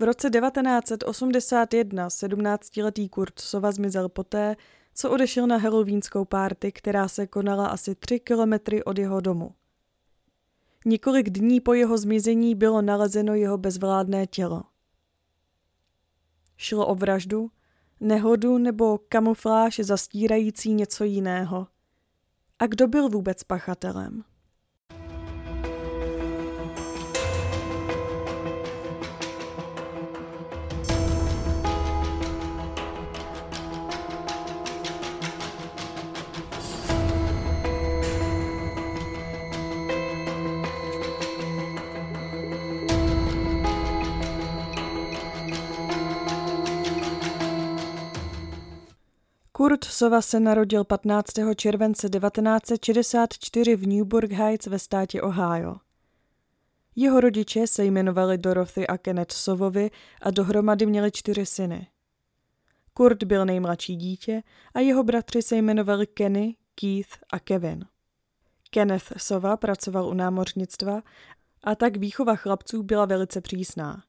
V roce 1981 17-letý Kurt Sova zmizel poté, co odešel na halloweenskou párty, která se konala asi tři kilometry od jeho domu. Několik dní po jeho zmizení bylo nalezeno jeho bezvládné tělo. Šlo o vraždu, nehodu nebo kamufláž zastírající něco jiného. A kdo byl vůbec pachatelem? Kurt Sova se narodil 15. července 1964 v Newburgh Heights ve státě Ohio. Jeho rodiče se jmenovali Dorothy a Kenneth Sovovi a dohromady měli čtyři syny. Kurt byl nejmladší dítě a jeho bratři se jmenovali Kenny, Keith a Kevin. Kenneth Sova pracoval u námořnictva a tak výchova chlapců byla velice přísná.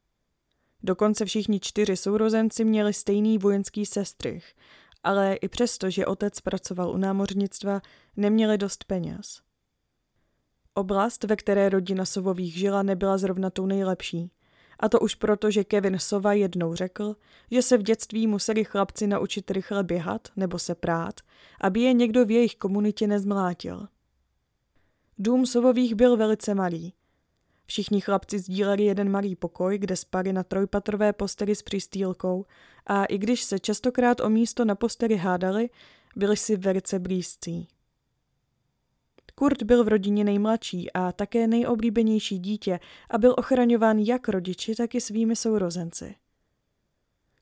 Dokonce všichni čtyři sourozenci měli stejný vojenský sestřih ale i přesto, že otec pracoval u námořnictva, neměli dost peněz. Oblast, ve které rodina Sovových žila, nebyla zrovna tou nejlepší. A to už proto, že Kevin Sova jednou řekl, že se v dětství museli chlapci naučit rychle běhat nebo se prát, aby je někdo v jejich komunitě nezmlátil. Dům Sovových byl velice malý. Všichni chlapci sdíleli jeden malý pokoj, kde spali na trojpatrové posteli s přistýlkou a i když se častokrát o místo na posteli hádali, byli si velice blízcí. Kurt byl v rodině nejmladší a také nejoblíbenější dítě a byl ochraňován jak rodiči, tak i svými sourozenci.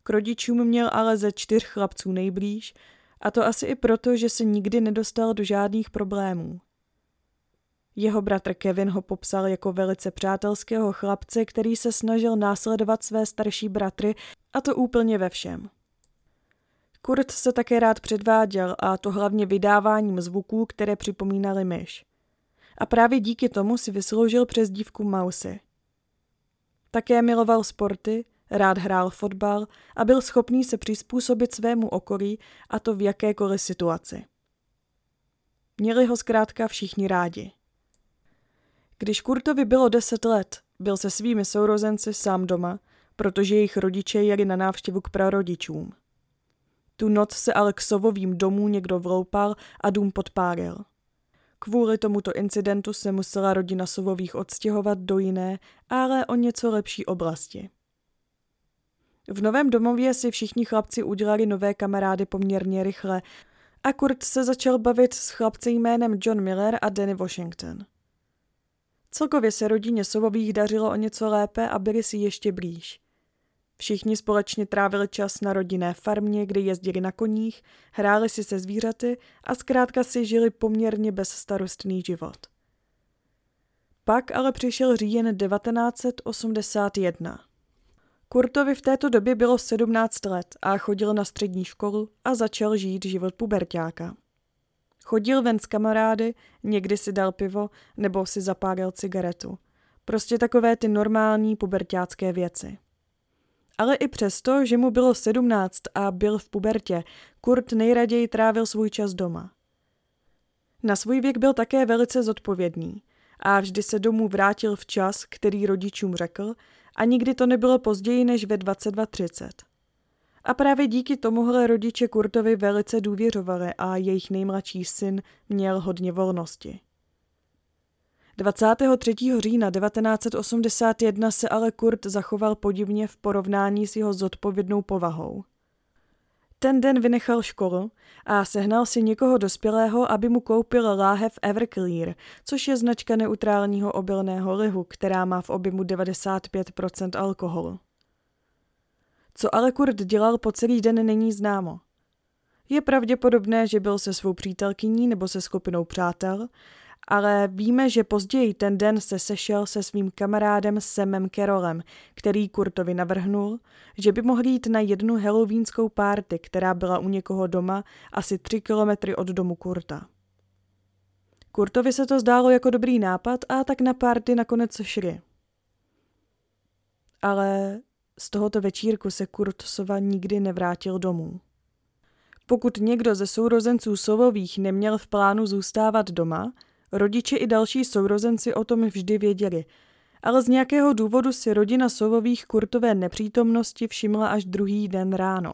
K rodičům měl ale ze čtyř chlapců nejblíž, a to asi i proto, že se nikdy nedostal do žádných problémů. Jeho bratr Kevin ho popsal jako velice přátelského chlapce, který se snažil následovat své starší bratry a to úplně ve všem. Kurt se také rád předváděl a to hlavně vydáváním zvuků, které připomínaly myš. A právě díky tomu si vysloužil přes dívku Mausy. Také miloval sporty, rád hrál fotbal a byl schopný se přizpůsobit svému okolí a to v jakékoliv situaci. Měli ho zkrátka všichni rádi. Když Kurtovi bylo deset let, byl se svými sourozenci sám doma, protože jejich rodiče jeli na návštěvu k prarodičům. Tu noc se ale k Sovovým domů někdo vloupal a dům podpálil. Kvůli tomuto incidentu se musela rodina Sovových odstěhovat do jiné, ale o něco lepší oblasti. V novém domově si všichni chlapci udělali nové kamarády poměrně rychle a Kurt se začal bavit s chlapci jménem John Miller a Danny Washington. Celkově se rodině Sovových dařilo o něco lépe a byli si ještě blíž. Všichni společně trávili čas na rodinné farmě, kde jezdili na koních, hráli si se zvířaty a zkrátka si žili poměrně bezstarostný život. Pak ale přišel říjen 1981. Kurtovi v této době bylo 17 let a chodil na střední školu a začal žít život pubertáka. Chodil ven s kamarády, někdy si dal pivo nebo si zapálil cigaretu. Prostě takové ty normální pubertácké věci. Ale i přesto, že mu bylo sedmnáct a byl v pubertě, Kurt nejraději trávil svůj čas doma. Na svůj věk byl také velice zodpovědný a vždy se domů vrátil v čas, který rodičům řekl, a nikdy to nebylo později než ve 22.30. A právě díky tomuhle rodiče Kurtovi velice důvěřovali a jejich nejmladší syn měl hodně volnosti. 23. října 1981 se ale Kurt zachoval podivně v porovnání s jeho zodpovědnou povahou. Ten den vynechal školu a sehnal si někoho dospělého, aby mu koupil láhev Everclear, což je značka neutrálního obilného lihu, která má v objemu 95% alkoholu. Co ale Kurt dělal po celý den není známo. Je pravděpodobné, že byl se svou přítelkyní nebo se skupinou přátel, ale víme, že později ten den se sešel se svým kamarádem Semem Carolem, který Kurtovi navrhnul, že by mohli jít na jednu halloweenskou párty, která byla u někoho doma asi tři kilometry od domu Kurta. Kurtovi se to zdálo jako dobrý nápad a tak na párty nakonec šli. Ale z tohoto večírku se Kurt Sova nikdy nevrátil domů. Pokud někdo ze sourozenců Sovových neměl v plánu zůstávat doma, rodiče i další sourozenci o tom vždy věděli, ale z nějakého důvodu si rodina Sovových Kurtové nepřítomnosti všimla až druhý den ráno.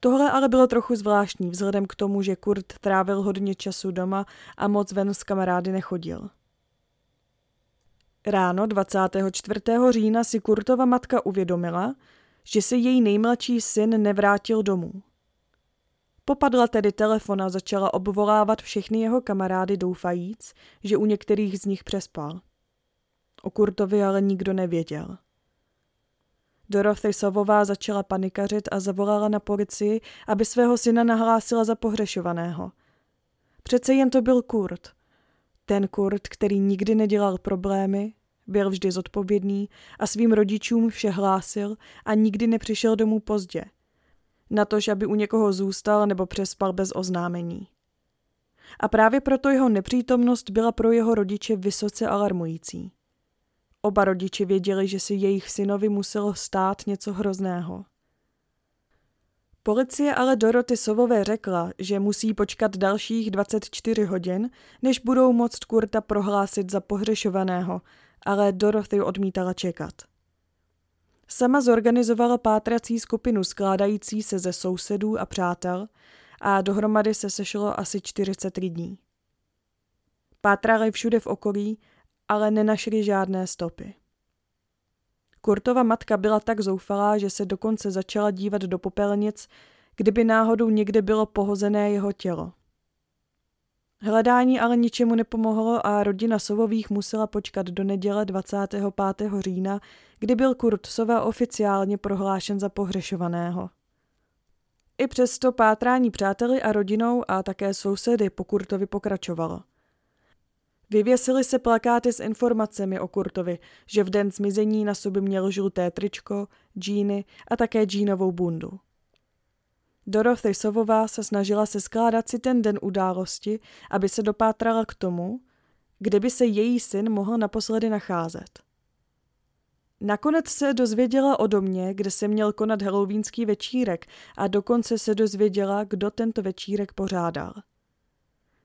Tohle ale bylo trochu zvláštní vzhledem k tomu, že Kurt trávil hodně času doma a moc ven s kamarády nechodil. Ráno 24. října si Kurtova matka uvědomila, že se její nejmladší syn nevrátil domů. Popadla tedy telefon a začala obvolávat všechny jeho kamarády doufajíc, že u některých z nich přespal. O Kurtovi ale nikdo nevěděl. Dorothy Sovová začala panikařit a zavolala na policii, aby svého syna nahlásila za pohřešovaného. Přece jen to byl Kurt. Ten Kurt, který nikdy nedělal problémy, byl vždy zodpovědný a svým rodičům vše hlásil a nikdy nepřišel domů pozdě. Natož, aby u někoho zůstal nebo přespal bez oznámení. A právě proto jeho nepřítomnost byla pro jeho rodiče vysoce alarmující. Oba rodiče věděli, že si jejich synovi muselo stát něco hrozného. Policie ale Doroty Sovové řekla, že musí počkat dalších 24 hodin, než budou moct Kurta prohlásit za pohřešovaného, ale Dorothy odmítala čekat. Sama zorganizovala pátrací skupinu skládající se ze sousedů a přátel a dohromady se sešlo asi 40 lidí. Pátrali všude v okolí ale nenašli žádné stopy. Kurtova matka byla tak zoufalá, že se dokonce začala dívat do popelnic, kdyby náhodou někde bylo pohozené jeho tělo. Hledání ale ničemu nepomohlo a rodina Sovových musela počkat do neděle 25. října, kdy byl Kurt Sova oficiálně prohlášen za pohřešovaného. I přesto pátrání přáteli a rodinou a také sousedy po Kurtovi pokračovalo – Vyvěsily se plakáty s informacemi o Kurtovi, že v den zmizení na sobě měl žluté tričko, džíny a také džínovou bundu. Dorothy Sovová se snažila se skládat si ten den události, aby se dopátrala k tomu, kde by se její syn mohl naposledy nacházet. Nakonec se dozvěděla o domě, kde se měl konat halloweenský večírek a dokonce se dozvěděla, kdo tento večírek pořádal.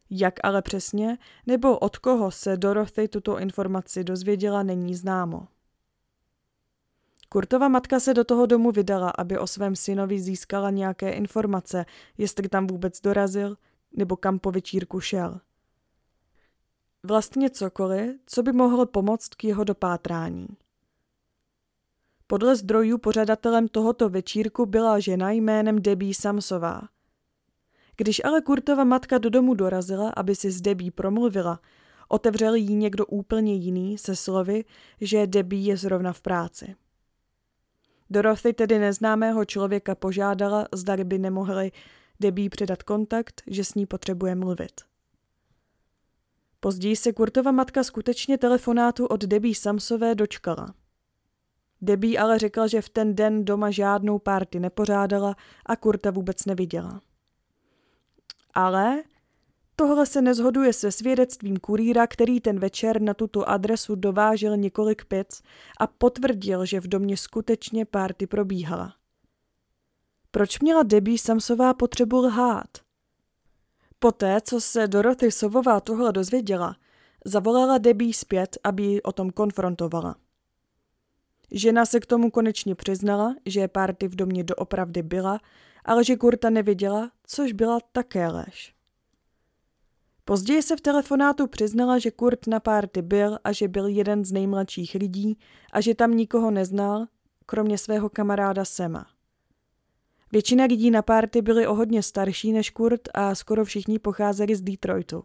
Jak ale přesně nebo od koho se Dorothy tuto informaci dozvěděla, není známo. Kurtova matka se do toho domu vydala, aby o svém synovi získala nějaké informace, jestli tam vůbec dorazil nebo kam po večírku šel. Vlastně cokoliv, co by mohlo pomoct k jeho dopátrání. Podle zdrojů pořadatelem tohoto večírku byla žena jménem Debbie Samsová – když ale Kurtova matka do domu dorazila, aby si s Debí promluvila, otevřel jí někdo úplně jiný se slovy, že Debí je zrovna v práci. Dorothy tedy neznámého člověka požádala, zda by nemohli Debí předat kontakt, že s ní potřebuje mluvit. Později se Kurtova matka skutečně telefonátu od Debí Samsové dočkala. Debí ale řekla, že v ten den doma žádnou párty nepořádala a Kurta vůbec neviděla. Ale tohle se nezhoduje se svědectvím kurýra, který ten večer na tuto adresu dovážel několik pic a potvrdil, že v domě skutečně párty probíhala. Proč měla Debbie Samsová potřebu lhát? Poté, co se Dorothy Sovová tohle dozvěděla, zavolala Debbie zpět, aby ji o tom konfrontovala. Žena se k tomu konečně přiznala, že párty v domě doopravdy byla ale že Kurta neviděla, což byla také lež. Později se v telefonátu přiznala, že Kurt na párty byl a že byl jeden z nejmladších lidí a že tam nikoho neznal, kromě svého kamaráda Sema. Většina lidí na párty byli o hodně starší než Kurt a skoro všichni pocházeli z Detroitu.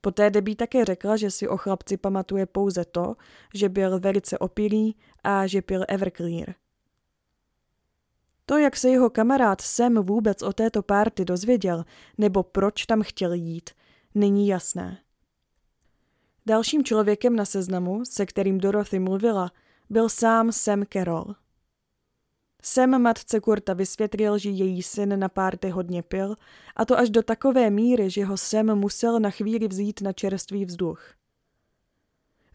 Poté Debbie také řekla, že si o chlapci pamatuje pouze to, že byl velice opilý a že pil Everclear – to, jak se jeho kamarád Sam vůbec o této párty dozvěděl, nebo proč tam chtěl jít, není jasné. Dalším člověkem na seznamu, se kterým Dorothy mluvila, byl sám Sam Carroll. Sam matce Kurta vysvětlil, že její syn na párty hodně pil, a to až do takové míry, že ho Sam musel na chvíli vzít na čerstvý vzduch.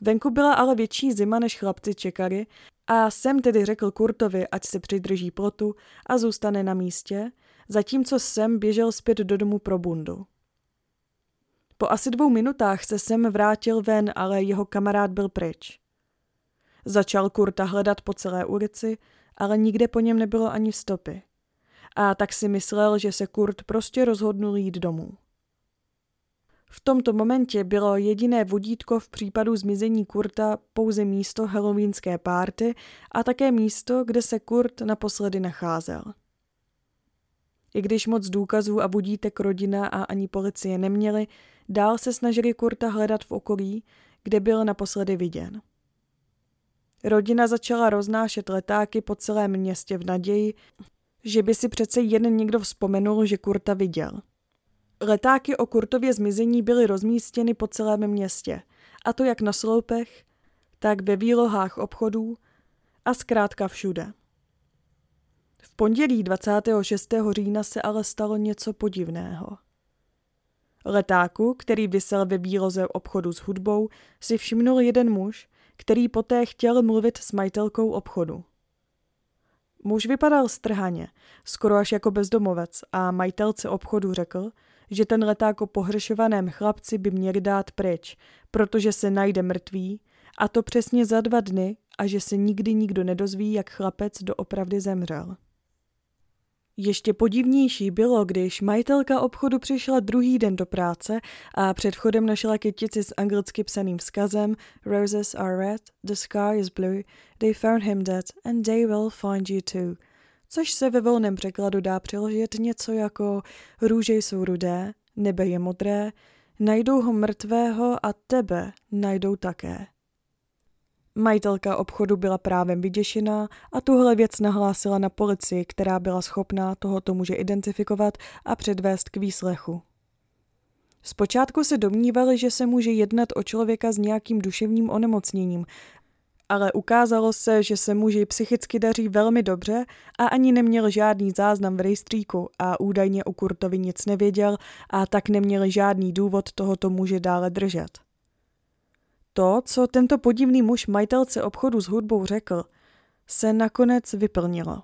Venku byla ale větší zima, než chlapci čekali A Sam tedy řekl Kurtovi, ať se přidrží plotu a zůstane na místě, zatímco Sam běžel zpět do domu pro bundu. Po asi dvou minutách se Sam vrátil ven, ale jeho kamarád byl pryč. Začal Kurta hledat po celé ulici, ale nikde po něm nebylo ani stopy. A tak si myslel, že se Kurt prostě rozhodnul jít domů. V tomto momentě bylo jediné vodítko v případu zmizení Kurta pouze místo halloweenské párty a také místo, kde se Kurt naposledy nacházel. I když moc důkazů a budítek rodina a ani policie neměli, dál se snažili Kurta hledat v okolí, kde byl naposledy viděn. Rodina začala roznášet letáky po celém městě v naději, že by si přece jen někdo vzpomenul, že Kurta viděl. Letáky o Kurtově zmizení byly rozmístěny po celém městě, a to jak na sloupech, tak ve výlohách obchodů a zkrátka všude. V pondělí 26. října se ale stalo něco podivného. Letáku, který vysel ve výloze obchodu s hudbou, si všimnul jeden muž, který poté chtěl mluvit s majitelkou obchodu. Muž vypadal strhaně, skoro až jako bezdomovec a majitelce obchodu řekl, že ten leták o pohřešovaném chlapci by měli dát pryč, protože se najde mrtvý, a to přesně za dva dny a že se nikdy nikdo nedozví, jak chlapec doopravdy zemřel. Ještě podivnější bylo, když majitelka obchodu přišla druhý den do práce a před vchodem našla kytici s anglicky psaným vzkazem Roses are red, the sky is blue, they found him dead and they will find you too. Což se ve volném překladu dá přeložit něco jako růže jsou rudé, nebe je modré, najdou ho mrtvého a tebe najdou také. Majitelka obchodu byla právem vyděšená a tuhle věc nahlásila na policii, která byla schopná tohoto muže identifikovat a předvést k výslechu. Zpočátku se domnívali, že se může jednat o člověka s nějakým duševním onemocněním, ale ukázalo se, že se muži psychicky daří velmi dobře a ani neměl žádný záznam v rejstříku a údajně o Kurtovi nic nevěděl a tak neměli žádný důvod tohoto muže dále držet. To, co tento podivný muž majitelce obchodu s hudbou řekl, se nakonec vyplnilo.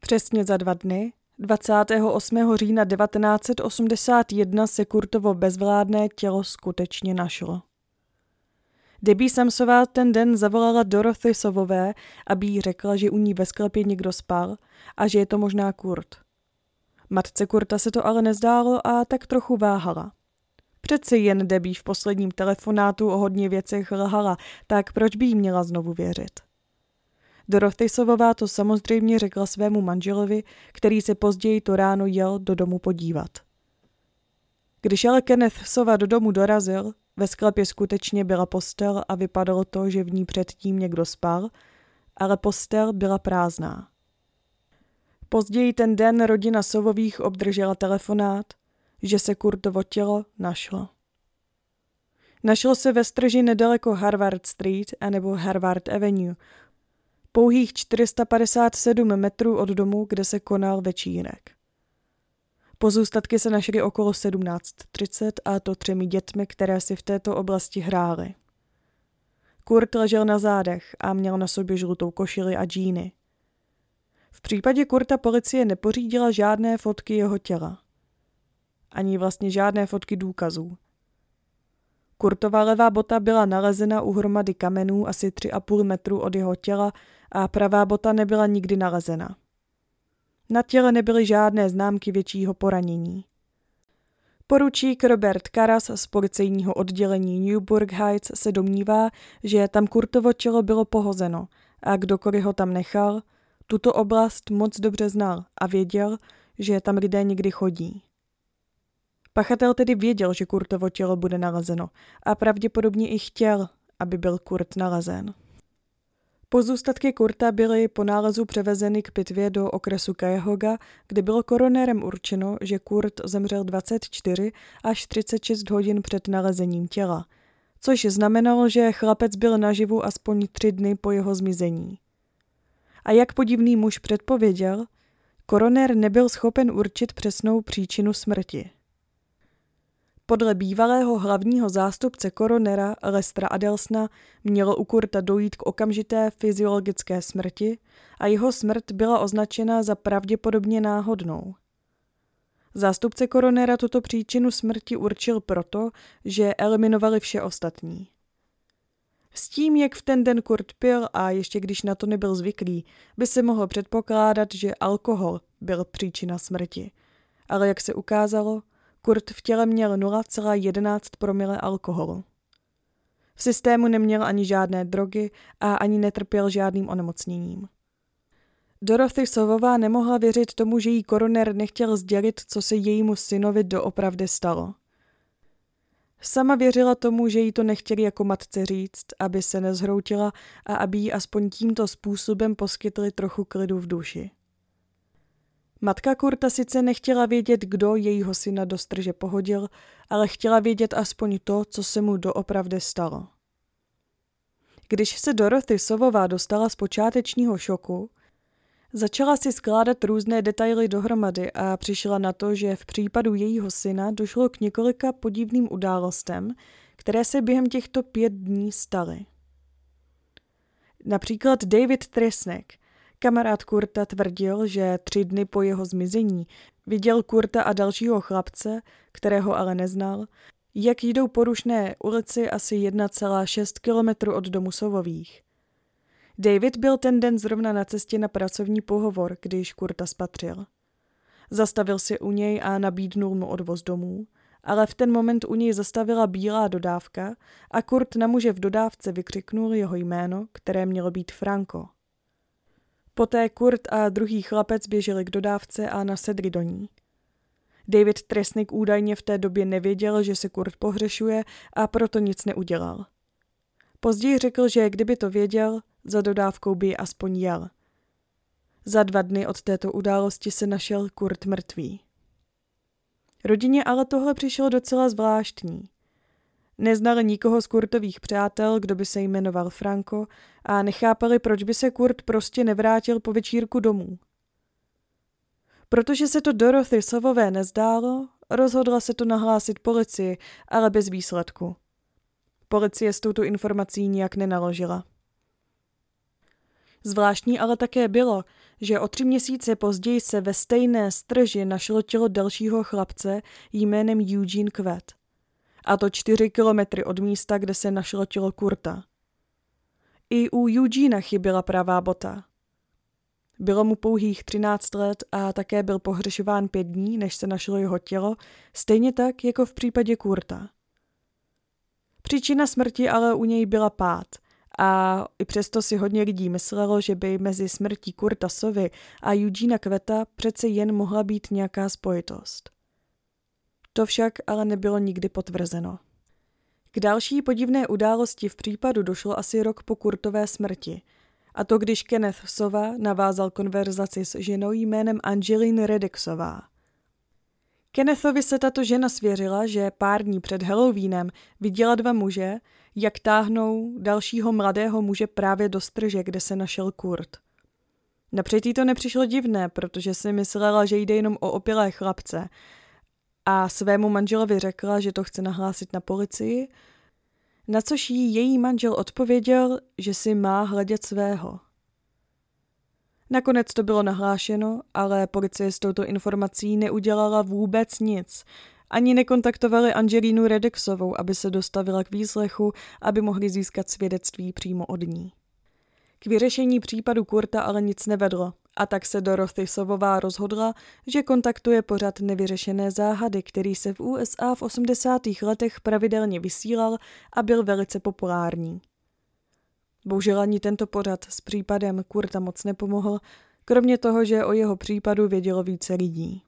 Přesně za dva dny, 28. října 1981 se Kurtovo bezvládné tělo skutečně našlo. Debbie Samsová ten den zavolala Dorothy Sovové, aby jí řekla, že u ní ve sklepě někdo spal a že je to možná Kurt. Matce Kurta se to ale nezdálo a tak trochu váhala. Přeci jen Debbie v posledním telefonátu o hodně věcech lhala, tak proč by jí měla znovu věřit? Dorothy Sovová to samozřejmě řekla svému manželovi, který se později to ráno jel do domu podívat. Když ale Kenneth Sova do domu dorazil, ve sklepě skutečně byla postel a vypadalo to, že v ní předtím někdo spal, ale postel byla prázdná. Později ten den rodina Sovových obdržela telefonát, že se Kurtovo tělo našlo. Našlo se ve strži nedaleko Harvard Street anebo Harvard Avenue, pouhých 457 metrů od domu, kde se konal večírek. Pozůstatky se našly okolo 17.30 a to třemi dětmi, které si v této oblasti hrály. Kurt ležel na zádech a měl na sobě žlutou košili a džíny. V případě Kurta policie nepořídila žádné fotky jeho těla ani vlastně žádné fotky důkazů. Kurtová levá bota byla nalezena u hromady kamenů asi 3,5 metru od jeho těla a pravá bota nebyla nikdy nalezena. Na těle nebyly žádné známky většího poranění. Poručík Robert Karas z policejního oddělení Newburgh Heights se domnívá, že tam Kurtovo tělo bylo pohozeno a kdokoliv ho tam nechal, tuto oblast moc dobře znal a věděl, že tam lidé někdy chodí. Pachatel tedy věděl, že Kurtovo tělo bude nalezeno a pravděpodobně i chtěl, aby byl Kurt nalezen. Pozůstatky Kurta byly po nálezu převezeny k pitvě do okresu Cuyahoga, kde bylo koronérem určeno, že Kurt zemřel 24 až 36 hodin před nalezením těla, což znamenalo, že chlapec byl naživu aspoň tři dny po jeho zmizení. A jak podivný muž předpověděl, koronér nebyl schopen určit přesnou příčinu smrti. Podle bývalého hlavního zástupce koronera Lestra Adelsna mělo u Kurta dojít k okamžité fyziologické smrti a jeho smrt byla označena za pravděpodobně náhodnou. Zástupce koronera tuto příčinu smrti určil proto, že eliminovali vše ostatní. S tím, jak v ten den Kurt pil a ještě když na to nebyl zvyklý, by se mohlo předpokládat, že alkohol byl příčina smrti. Ale jak se ukázalo, Kurt v těle měl 0,11 promile alkoholu. V systému neměl ani žádné drogy a ani netrpěl žádným onemocněním. Dorothy Sovová nemohla věřit tomu, že jí koroner nechtěl sdělit, co se jejímu synovi doopravdy stalo. Sama věřila tomu, že jí to nechtěli jako matce říct, aby se nezhroutila a aby jí aspoň tímto způsobem poskytli trochu klidu v duši. Matka Kurta sice nechtěla vědět, kdo jejího syna do strže pohodil, ale chtěla vědět aspoň to, co se mu doopravdy stalo. Když se Dorothy Sovová dostala z počátečního šoku, začala si skládat různé detaily dohromady a přišla na to, že v případu jejího syna došlo k několika podivným událostem, které se během těchto pět dní staly. Například David Tresnek – Kamarád Kurta tvrdil, že tři dny po jeho zmizení viděl Kurta a dalšího chlapce, kterého ale neznal, jak jdou po rušné ulici asi 1,6 kilometru od domu Sovových. David byl ten den zrovna na cestě na pracovní pohovor, když Kurta spatřil. Zastavil se u něj a nabídnul mu odvoz domů, ale v ten moment u něj zastavila bílá dodávka a Kurt na muže v dodávce vykřiknul jeho jméno, které mělo být Franco. Poté Kurt a druhý chlapec běželi k dodávce a nasedli do ní. David Tresnik údajně v té době nevěděl, že se Kurt pohřešuje a proto nic neudělal. Později řekl, že kdyby to věděl, za dodávkou by aspoň jel. Za dva dny od této události se našel Kurt mrtvý. Rodině ale tohle přišlo docela zvláštní. Neznali nikoho z Kurtových přátel, kdo by se jmenoval Franco a nechápali, proč by se Kurt prostě nevrátil po večírku domů. Protože se to Dorothy Sovové nezdálo, rozhodla se to nahlásit policii, ale bez výsledku. Policie s touto informací nijak nenaložila. Zvláštní ale také bylo, že o tři měsíce později se ve stejné strži našlo tělo dalšího chlapce jménem Eugene Kvet a to čtyři kilometry od místa, kde se našlo tělo Kurta. I u Eugena chyběla pravá bota. Bylo mu pouhých 13 let a také byl pohřešován pět dní, než se našlo jeho tělo, stejně tak jako v případě Kurta. Příčina smrti ale u něj byla pád a i přesto si hodně lidí myslelo, že by mezi smrtí Kurta Sovy a Eugena Kveta přece jen mohla být nějaká spojitost. To však ale nebylo nikdy potvrzeno. K další podivné události v případu došlo asi rok po Kurtové smrti. A to když Kenneth Sova navázal konverzaci s ženou jménem Angeline Redexová. Kennethovi se tato žena svěřila, že pár dní před Halloweenem viděla dva muže, jak táhnou dalšího mladého muže právě do strže, kde se našel Kurt. Napřed jí to nepřišlo divné, protože si myslela, že jde jenom o opilé chlapce a svému manželovi řekla, že to chce nahlásit na policii, na což jí její manžel odpověděl, že si má hledět svého. Nakonec to bylo nahlášeno, ale policie s touto informací neudělala vůbec nic. Ani nekontaktovali Angelínu Redexovou, aby se dostavila k výslechu, aby mohli získat svědectví přímo od ní. K vyřešení případu Kurta ale nic nevedlo a tak se Dorothy Sovová rozhodla, že kontaktuje pořad nevyřešené záhady, který se v USA v 80. letech pravidelně vysílal a byl velice populární. Bohužel ani tento pořad s případem Kurta moc nepomohl, kromě toho, že o jeho případu vědělo více lidí.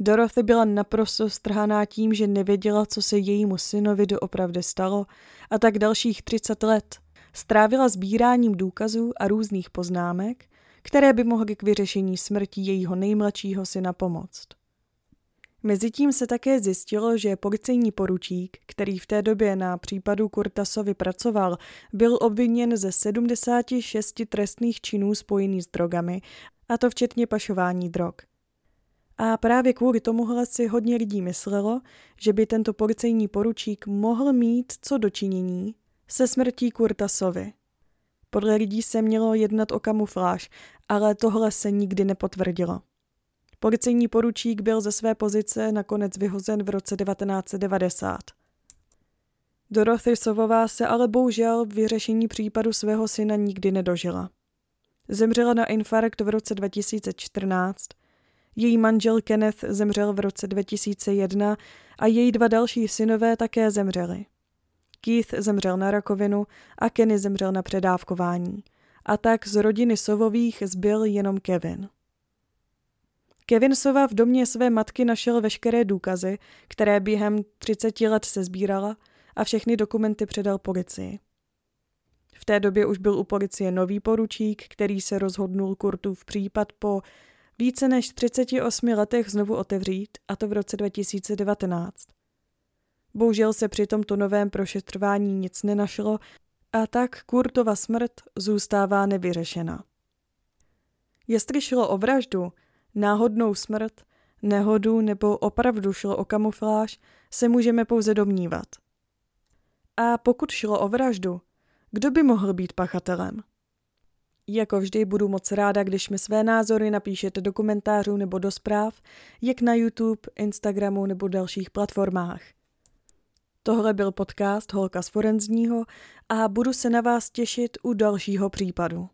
Dorothy byla naprosto strhaná tím, že nevěděla, co se jejímu synovi doopravdy stalo a tak dalších 30 let strávila sbíráním důkazů a různých poznámek, které by mohly k vyřešení smrti jejího nejmladšího syna pomoct. Mezitím se také zjistilo, že policejní poručík, který v té době na případu Kurtasovi pracoval, byl obviněn ze 76 trestných činů spojených s drogami, a to včetně pašování drog. A právě kvůli tomuhle si hodně lidí myslelo, že by tento policejní poručík mohl mít co dočinění se smrtí Kurta Sovy. Podle lidí se mělo jednat o kamufláž, ale tohle se nikdy nepotvrdilo. Policejní poručík byl ze své pozice nakonec vyhozen v roce 1990. Dorothy Sovová se ale bohužel v vyřešení případu svého syna nikdy nedožila. Zemřela na infarkt v roce 2014, její manžel Kenneth zemřel v roce 2001 a její dva další synové také zemřeli. Keith zemřel na rakovinu a Kenny zemřel na předávkování. A tak z rodiny Sovových zbyl jenom Kevin. Kevin Sova v domě své matky našel veškeré důkazy, které během 30 let se sbírala a všechny dokumenty předal policii. V té době už byl u policie nový poručík, který se rozhodnul Kurtův případ po více než 38 letech znovu otevřít, a to v roce 2019. Bohužel se při tomto novém prošetřování nic nenašlo a tak Kurtova smrt zůstává nevyřešena. Jestli šlo o vraždu, náhodnou smrt, nehodu nebo opravdu šlo o kamufláž, se můžeme pouze domnívat. A pokud šlo o vraždu, kdo by mohl být pachatelem? Jako vždy budu moc ráda, když mi své názory napíšete do komentářů nebo do zpráv, jak na YouTube, Instagramu nebo dalších platformách. Tohle byl podcast Holka z Forenzního a budu se na vás těšit u dalšího případu.